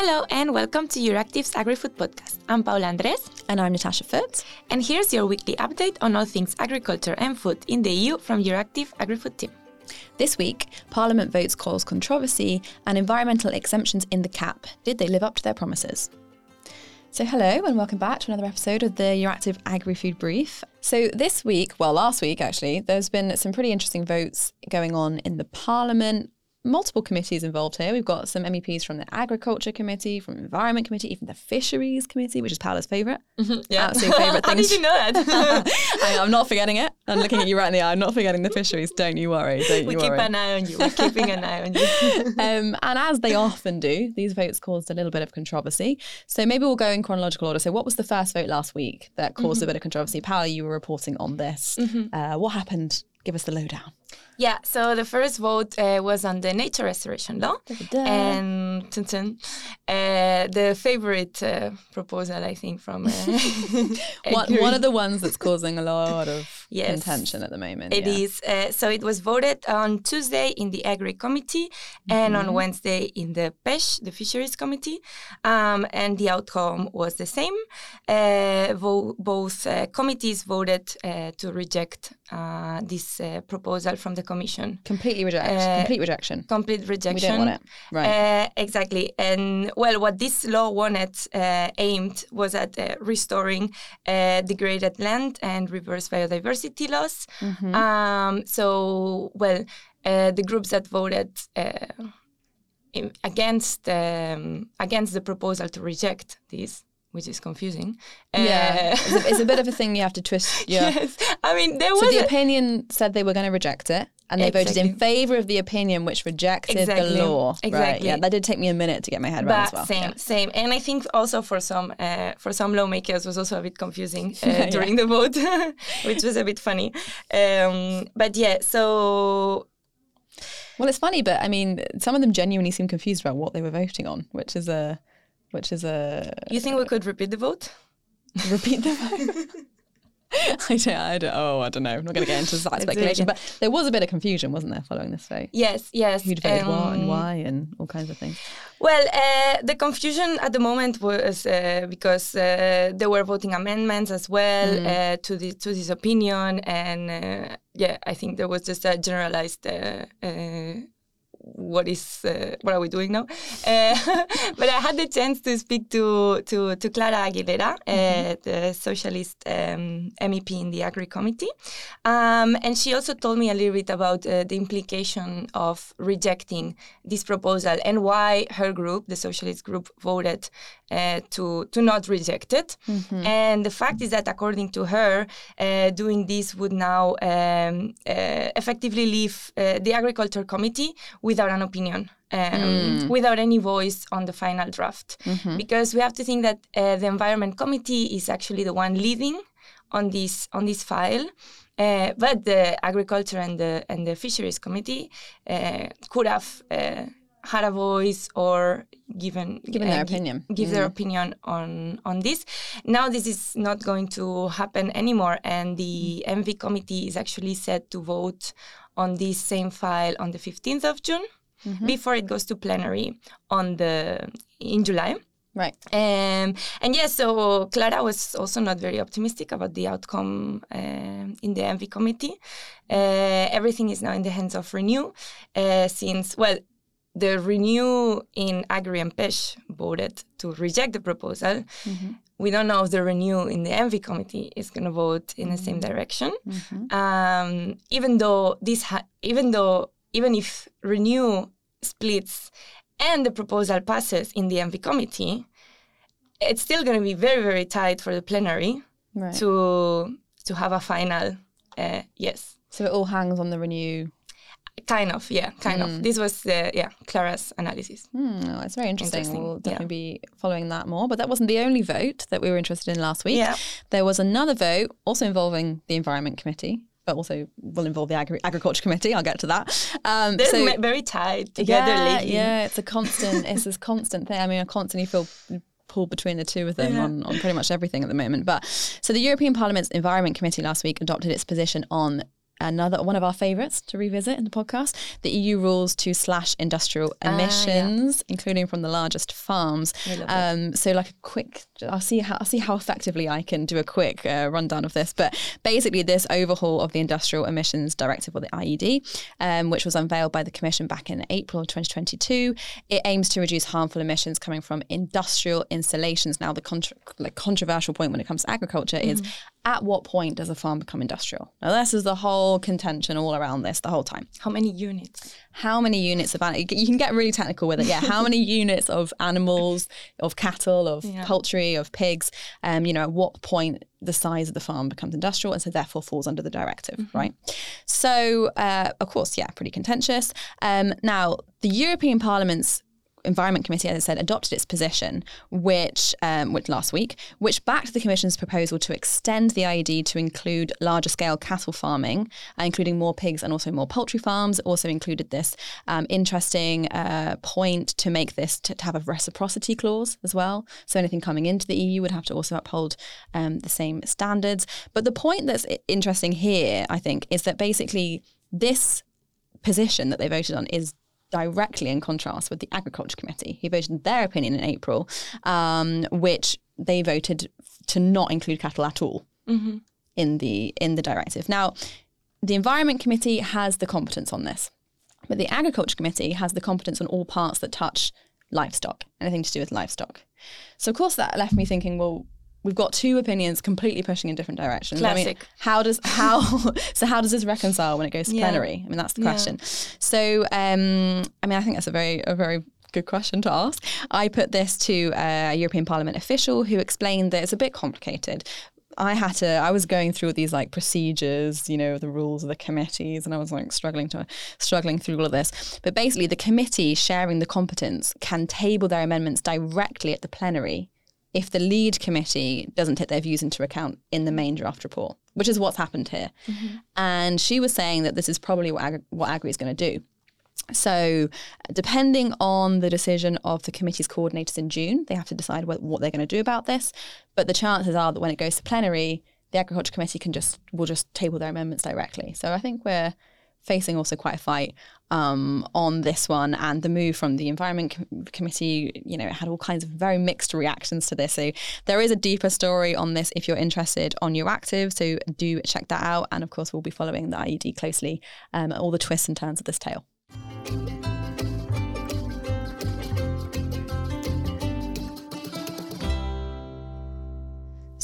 Hello and welcome to Euractiv's AgriFood podcast. I'm Paula Andres. And I'm Natasha Foote. And here's your weekly update on all things agriculture and food in the EU from Euractiv AgriFood team. This week, Parliament votes cause controversy and environmental exemptions in the CAP. Did they live up to their promises? So, hello and welcome back to another episode of the Euractiv Agri Food Brief. So, this week, well, last week actually, there's been some pretty interesting votes going on in the Parliament multiple committees involved here. We've got some MEPs from the Agriculture Committee, from Environment Committee, even the Fisheries Committee, which is Paula's favourite. Mm-hmm, yeah. Absolute favourite thing. How did you know that? I, am not forgetting it. I'm looking at you right in the eye. I'm not forgetting the fisheries. Don't you worry. Don't we you keep worry. an eye on you. We're keeping an eye on you. um, and as they often do, these votes caused a little bit of controversy. So maybe we'll go in chronological order. So what was the first vote last week that caused mm-hmm. a bit of controversy? Paula, you were reporting on this. Mm-hmm. Uh, what happened? Give us the lowdown. Yeah, so the first vote uh, was on the nature restoration law, and dun, dun, uh, the favorite uh, proposal, I think, from uh, one, one of the ones that's causing a lot of Yes. contention at the moment. It yeah. is. Uh, so it was voted on Tuesday in the Agri Committee and Mm-hmm. on Wednesday in the PECH, the Fisheries Committee. Um, and the outcome was the same. Uh, vo- both uh, committees voted uh, to reject uh, this uh, proposal from the Commission. Completely reject. Uh, complete rejection. Complete rejection. We don't want it. Right. Uh, exactly. And well, what this law wanted, uh, aimed, was at uh, restoring uh, degraded land and reverse biodiversity loss. Mm-hmm. Um, so, well, uh, the groups that voted uh, against um, against the proposal to reject this, which is confusing. yeah. Uh, it's, a, it's a bit of a thing you have to twist. Yeah. yes. I mean, there So the a- opinion said they were going to reject it, and they voted in favour of the opinion which rejected Exactly. the law. Right. Exactly. Yeah, that did take me a minute to get my head around as well. same, Yeah. same, and I think also for some uh, for some lawmakers was also a bit confusing uh, during the vote, which was a bit funny. Um, but yeah, so Well, it's funny, but I mean, some of them genuinely seem confused about what they were voting on, which is a, which is a you think we could repeat the vote? repeat the vote. I don't, I don't. Oh, I don't know. I'm not going to get into that speculation, but there was a bit of confusion, wasn't there, following this vote? Yes, yes. Who'd voted what and um, why and all kinds of things. Well, uh, the confusion at the moment was uh, because uh, they were voting amendments as well Mm. uh, to the to this opinion, and uh, yeah, I think there was just a generalized. What is uh, what are we doing now? Uh, but I had the chance to speak to to, to Clara Aguilera, uh, the socialist um, MEP in the Agri Committee, um, and she also told me a little bit about uh, the implication of rejecting this proposal and why her group, the socialist group, voted uh, to to not reject it. And the fact is that, according to her, uh, doing this would now um, uh, effectively leave uh, the Agriculture Committee without an opinion. Um, Without any voice on the final draft, because we have to think that uh, the Environment Committee is actually the one leading on this on this file, uh, but the Agriculture and the and the Fisheries Committee uh, could have uh, had a voice or given Given their uh, opinion. give their opinion on on this. Now this is not going to happen anymore, and the ENVI committee is actually set to vote on this same file on the 15th of June before it goes to plenary on the in July. Right. Um, and yes, so Clara was also not very optimistic about the outcome um in the ENVI committee. Uh, everything is now in the hands of Renew, uh, since well, the Renew in Agri and PECH voted to reject the proposal. We don't know if the Renew in the ENVI committee is going to vote in the same direction. Um, even though this, ha- even though even if Renew splits and the proposal passes in the ENVI committee, it's still going to be very very tight for the plenary Right. to to have a final uh, yes. So it all hangs on the renew. Kind of, yeah, kind of. This was, uh, yeah, Clara's analysis. Hmm, oh, it's very interesting. Interesting, We'll yeah. definitely be following that more. But that wasn't the only vote that we were interested in last week. Yeah. There was another vote also involving the Environment Committee, but also will involve the Agri- Agriculture Committee. I'll get to that. Um, They're so- very tied together yeah, lately. Yeah, it's a constant. it's this constant thing. I mean, I constantly feel pulled between the two of them Yeah. on, on pretty much everything at the moment. But so the European Parliament's Environment Committee last week adopted its position on another one of our favorites to revisit in the podcast the EU rules to slash industrial Ah, yeah. emissions, including from the largest farms. Um, so, like a quick, I'll see how I'll see how effectively I can do a quick uh, rundown of this. But basically, this overhaul of the Industrial Emissions Directive, or the IED, um, which was unveiled by the Commission back in April of 2022, it aims to reduce harmful emissions coming from industrial installations. Now, the contra- like controversial point when it comes to agriculture is at what point does a farm become industrial? Now, this is the whole contention all around this the whole time How many units? how many units of animals you can get really technical with it yeah how many units of animals of cattle of Yeah. poultry of pigs um you know at what point the size of the farm becomes industrial and so therefore falls under the directive right so uh, of course yeah pretty contentious um now the european parliament's Environment Committee, as I said, adopted its position, which, um, which last week, which backed the Commission's proposal to extend the IED to include larger scale cattle farming, uh, including more pigs and also more poultry farms. Also included this um, interesting uh, point to make this to, to have a reciprocity clause as well. So anything coming into the EU would have to also uphold um, the same standards. But the point that's interesting here, I think, is that basically this position that they voted on is directly in contrast with the Agriculture Committee, who voted their opinion in April, um, which they voted to not include cattle at all in the in the directive. Now, the Environment Committee has the competence on this, but the Agriculture Committee has the competence on all parts that touch livestock, anything to do with livestock. So, of course, that left me thinking, well. We've got two opinions completely pushing in different directions. I mean, Classic. how does how so how does this reconcile when it goes to Yeah. plenary? I mean, that's the Yeah. question. So, um, I mean, I think that's a very a very good question to ask. I put this to a European Parliament official who explained that it's a bit complicated. I had to. I was going through all these like procedures, you know, the rules of the committees, and I was like struggling to struggling through all of this. But basically, the committee sharing the competence can table their amendments directly at the plenary if the lead committee doesn't take their views into account in the main draft report, which is what's happened here. Mm-hmm. And she was saying that this is probably what, Agri- what Agri is going to do. So, depending on the decision of the committee's coordinators in June, they have to decide what, what they're going to do about this. But the chances are that when it goes to plenary, the Agriculture Committee can just will just table their amendments directly. So, I think we're facing also quite a fight um, on this one. And the move from the Environment Com- Committee, you know, it had all kinds of very mixed reactions to this. So there is a deeper story on this if you're interested on Euractiv. So do check that out. And of course, we'll be following the IED closely, um, all the twists and turns of this tale.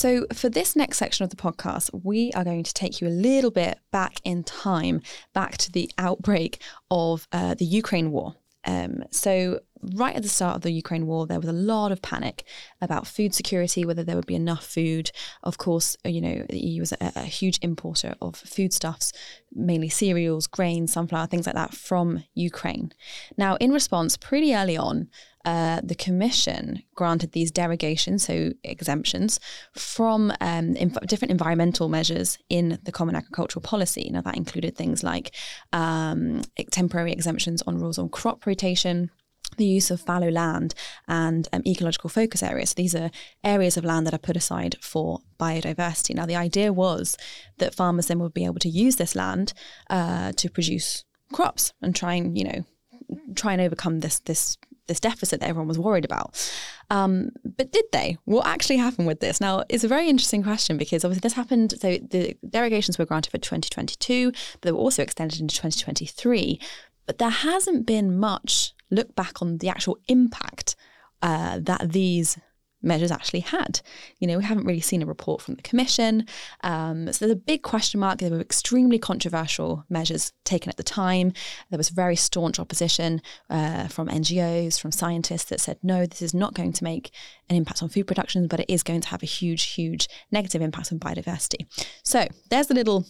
So, for this next section of the podcast, we are going to take you a little bit back in time, back to the outbreak of uh, the Ukraine war. Um, so, right at the start of the Ukraine war, there was a lot of panic about food security, whether there would be enough food. Of course, uh, you know, the EU was a, a huge importer of foodstuffs, mainly cereals, grains, sunflower, things like that from Ukraine. Now, in response, pretty early on, uh, the Commission granted these derogations, so exemptions, from um, inf- different environmental measures in the Common Agricultural Policy. Now, that included things like um, temporary exemptions on rules on crop rotation, the use of fallow land and um, ecological focus areas. These are areas of land that are put aside for biodiversity. Now, the idea was that farmers then would be able to use this land uh, to produce crops and try and, you know, try and overcome this this this deficit that everyone was worried about. Um, but did they? What actually happened with this? Now, it's a very interesting question because obviously this happened. So the derogations were granted for 2022, but they were also extended into 2023. But there hasn't been much look back on the actual impact uh, that these measures actually had. You know, we haven't really seen a report from the Commission. Um, so there's a big question mark. There were extremely controversial measures taken at the time. There was very staunch opposition uh, from NGOs, from scientists that said, no, this is not going to make an impact on food production, but it is going to have a huge, huge negative impact on biodiversity. So there's a little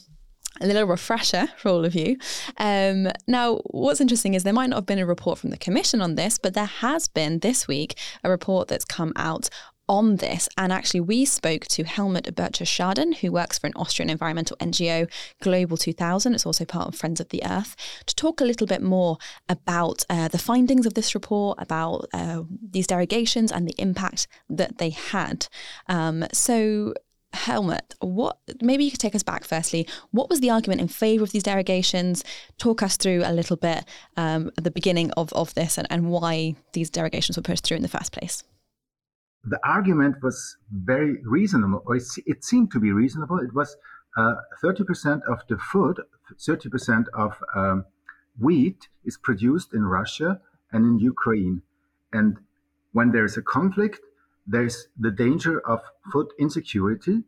a little refresher for all of you. Um, now, what's interesting is there might not have been a report from the Commission on this, but there has been this week a report that's come out on this. And actually, we spoke to Helmut Burtscher-Schaden, who works for an Austrian environmental NGO, Global 2000. It's also part of Friends of the Earth, to talk a little bit more about uh, the findings of this report, about uh, these derogations and the impact that they had. Um, so, Helmut, what maybe you could take us back firstly. What was the argument in favour of these derogations? Talk us through a little bit um, at the beginning of, of this and, and why these derogations were pushed through in the first place. The argument was very reasonable, or it, it seemed to be reasonable. It was uh, 30% of the food, 30% of um, wheat is produced in Russia and in Ukraine. And when there's a conflict, there's the danger of food insecurity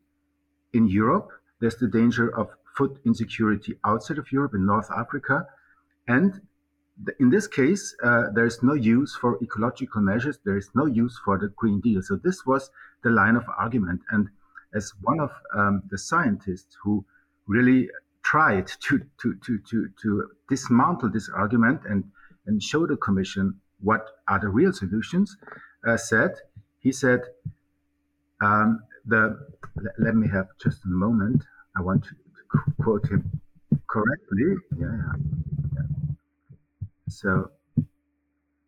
in Europe. There's the danger of food insecurity outside of Europe in North Africa. And in this case, uh, there is no use for ecological measures. There is no use for the Green Deal. So this was the line of argument. And as one of um, the scientists who really tried to, to, to, to, to dismantle this argument and, and show the commission what are the real solutions, uh, said, he said, um, the, let, me have just a moment. I want to, quote him correctly. Yeah, yeah. So,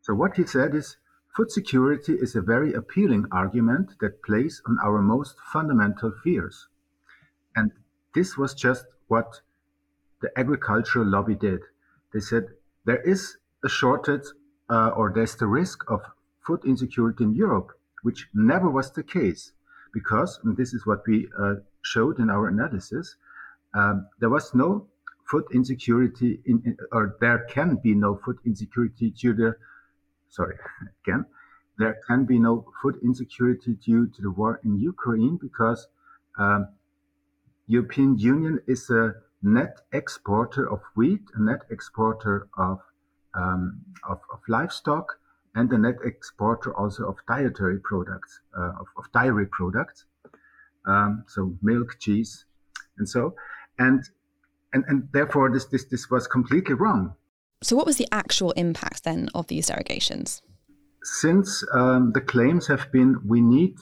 so what he said is, food security is a very appealing argument that plays on our most fundamental fears. And this was just what the agricultural lobby did. They said there is a shortage uh, or there's the risk of food insecurity in Europe, which never was the case because, this is what we uh, showed in our analysis, um, there was no food insecurity in, in, or there can be no food insecurity due to, sorry, again, there can be no food insecurity due to the war in Ukraine because um, European Union is a net exporter of wheat, a net exporter of, um, of, of, livestock, and a net exporter also of dietary products, uh, of, of, dairy products. Um, so milk, cheese, and so, and and and therefore this this this was completely wrong. So, what was the actual impact then of these derogations? Since um, the claims have been, we need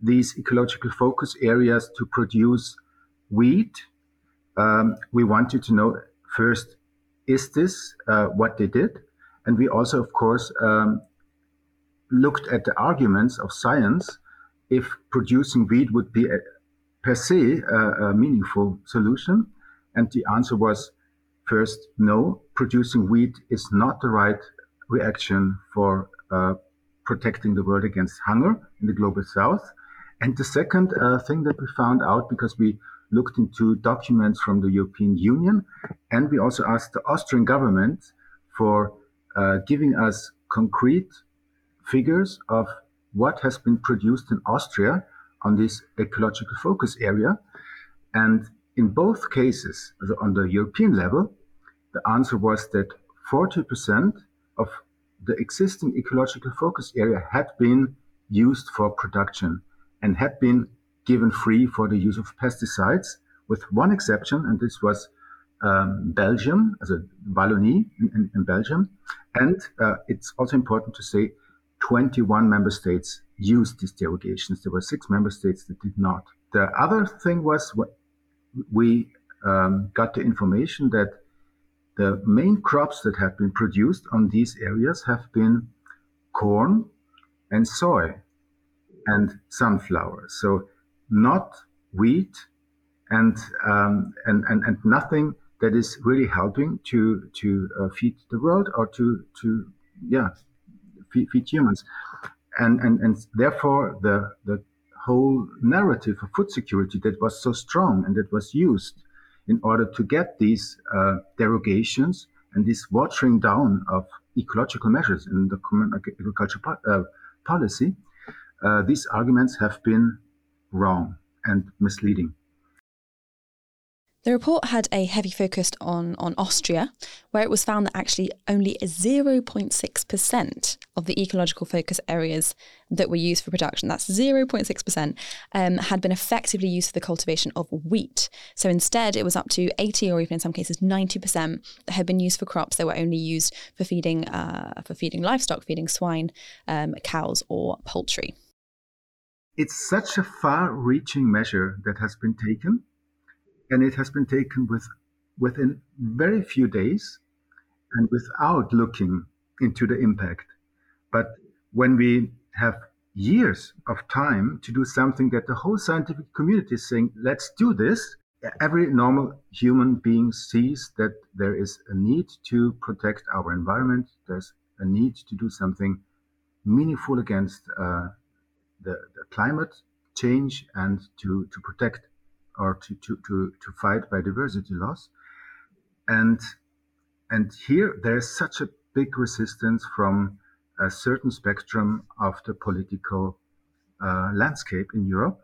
these ecological focus areas to produce wheat. Um, we wanted to know first, is this uh, what they did? And we also, of course, um, looked at the arguments of science if producing wheat would be a, per se a, a meaningful solution. And the answer was first, no, producing wheat is not the right reaction for uh, protecting the world against hunger in the global south. And the second uh, thing that we found out, because we looked into documents from the European Union, and we also asked the Austrian government for uh, giving us concrete figures of what has been produced in Austria on this ecological focus area. And in both cases, on the European level, the answer was that 40% of the existing ecological focus area had been used for production and had been given free for the use of pesticides, with one exception, and this was um, Belgium, as a Wallonie in, in, in Belgium. And uh, it's also important to say 21 member states used these derogations. There were six member states that did not. The other thing was we um, got the information that the main crops that have been produced on these areas have been corn and soy and sunflower. So not wheat and um, and, and and nothing that is really helping to to uh, feed the world or to to yeah feed, humans and and and therefore the the whole narrative of food security that was so strong and that was used in order to get these uh, derogations and this watering down of ecological measures in the common agriculture po- uh, policy, uh, these arguments have been wrong and misleading. The report had a heavy focus on, on Austria, where it was found that actually only 0.6% of the ecological focus areas that were used for production, that's 0.6%, um, had been effectively used for the cultivation of wheat. So instead, it was up to 80 or even in some cases 90% that had been used for crops that were only used for feeding, uh, for feeding livestock, feeding swine, um, cows, or poultry. It's such a far reaching measure that has been taken and it has been taken with within very few days and without looking into the impact. But when we have years of time to do something that the whole scientific community is saying, let's do this. Every normal human being sees that there is a need to protect our environment. There's a need to do something meaningful against uh, the, the, climate change and to, to protect or to, to, to, to fight biodiversity loss. And, and here there's such a big resistance from a certain spectrum of the political uh, landscape in Europe.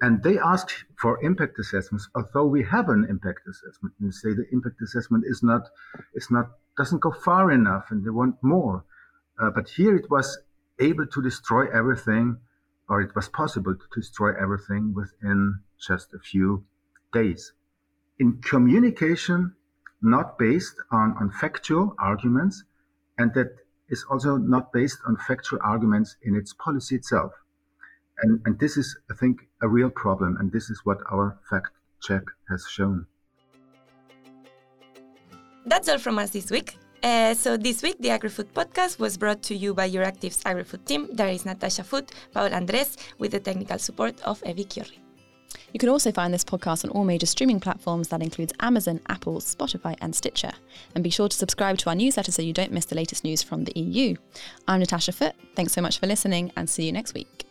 And they ask for impact assessments, although we have an impact assessment, and say the impact assessment is not, is not, doesn't go far enough, and they want more. Uh, but here it was able to destroy everything, or it was possible to destroy everything within just a few days. In communication, not based on, on factual arguments, and that is also not based on factual arguments in its policy itself. And, and this is, I think, a real problem. And this is what our fact check has shown. That's all from us this week. Uh, so this week, the AgriFood podcast was brought to you by your Euractiv's AgriFood team. There is Natasha Foote, Paula Andres, with the technical support of Evi Chiorri. You can also find this podcast on all major streaming platforms that includes Amazon, Apple, Spotify, and Stitcher. And be sure to subscribe to our newsletter so you don't miss the latest news from the EU. I'm Natasha Foote. Thanks so much for listening and see you next week.